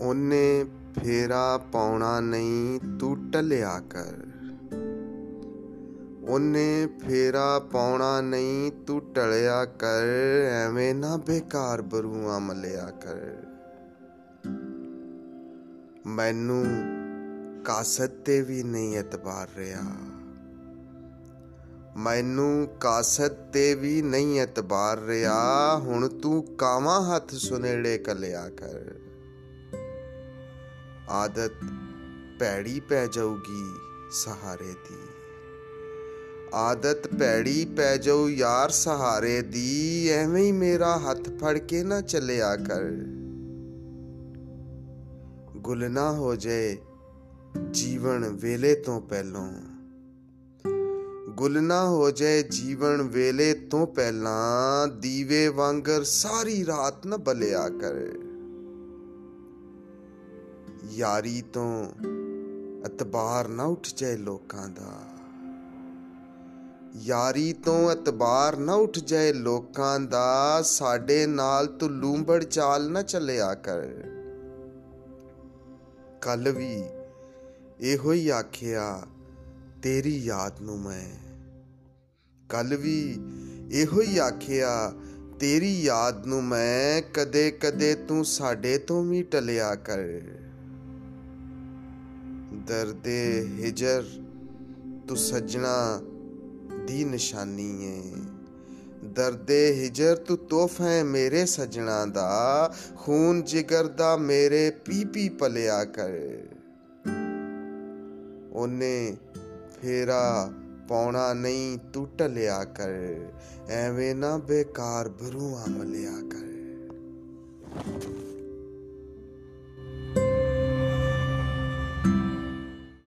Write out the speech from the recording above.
ਉਹਨੇ ਫੇਰਾ ਪਾਉਣਾ ਨਹੀਂ, ਤੂੰ ਟਲਿਆ ਕਰ। ਉਹਨੇ ਫੇਰਾ ਪਾਉਣਾ ਨਹੀਂ, ਤੂੰ ਟਲਿਆ ਕਰ, ਐਵੇਂ ਨਾ ਬੇਕਾਰ ਬਰੂਆਂ ਮਲਿਆ ਕਰ। ਮੈਨੂੰ ਕਾਸਤ ਤੇ ਵੀ ਨਹੀਂ ਇਤਬਾਰ ਰਿਹਾ। ਮੈਨੂੰ ਕਾਸਤ ਤੇ ਵੀ ਨਹੀਂ ਇਤਬਾਰ ਰਿਹਾ। ਹੁਣ ਤੂੰ ਕਾਵਾਂ ਹੱਥ ਸੁਨੇੜੇ ਕਲਿਆ ਕਰ। ਆਦਤ ਪੈੜੀ ਪੈ ਜਾਊਗੀ ਸਹਾਰੇ ਦੀ। ਆਦਤ ਪੈੜੀ ਪੈ ਜਾਊ ਯਾਰ ਸਹਾਰੇ ਦੀ, ਐਵੇਂ ਹੀ ਮੇਰਾ ਹੱਥ ਫੜ ਕੇ ਨਾ ਚੱਲਿਆ ਕਰ। ਗੁਲ ਨਾ ਹੋ ਜਾਏ ਜੀਵਨ ਵੇਲੇ ਤੋਂ ਪਹਿਲਾਂ। ਗੁਲ ਨਾ ਹੋ ਜਾਏ ਜੀਵਨ ਵੇਲੇ ਤੋਂ ਪਹਿਲਾਂ, ਦੀਵੇ ਵਾਂਗਰ ਸਾਰੀ ਰਾਤ ਨਾ ਬਲਿਆ ਕਰ। ਯਾਰੀ ਤੋਂ ਇਤਬਾਰ ਨਾ ਉੱਠ ਜਾਏ ਲੋਕਾਂ ਦਾ। ਯਾਰੀ ਤੋਂ ਇਤਬਾਰ ਨਾ ਉੱਠ ਜਾਏ ਲੋਕਾਂ ਦਾ। ਸਾਡੇ ਨਾਲ ਤੂੰ ਲੂੰਬੜ ਚਾਲ ਨਾ ਚੱਲਿਆ ਕਰ। ਕੱਲ ਵੀ ਇਹੋ ਹੀ ਆਖਿਆ, ਤੇਰੀ ਯਾਦ ਨੂੰ ਮੈਂ। ਕੱਲ ਵੀ ਇਹੋ ਹੀ ਆਖਿਆ, ਤੇਰੀ ਯਾਦ ਨੂੰ ਮੈਂ। ਕਦੇ ਕਦੇ ਤੂੰ ਸਾਡੇ ਤੋਂ ਵੀ ਟਲਿਆ ਕਰ। ਦਰਦੇ ਹਿਜਰ ਤੂੰ ਸਜਣਾ ਦੀ ਨਿਸ਼ਾਨੀ ਏ। ਦਰਦੇ ਹਿਜਰ ਤੂੰ ਤੋਹਫਾ ਹੈ ਮੇਰੇ ਸਜਣਾ ਦਾ, ਖੂਨ ਜਿਗਰ ਦਾ ਮੇਰੇ ਪੀ ਪੀ ਪਲਿਆ ਕਰ। ਉਹਨੇ ਫੇਰਾ ਪਾਉਣਾ ਨਹੀਂ ਤੂੰ ਟਲਿਆ ਕਰ, ਐਵੇਂ ਨਾ ਬੇਕਾਰ ਬਰੂਆ ਮਲਿਆ ਕਰ।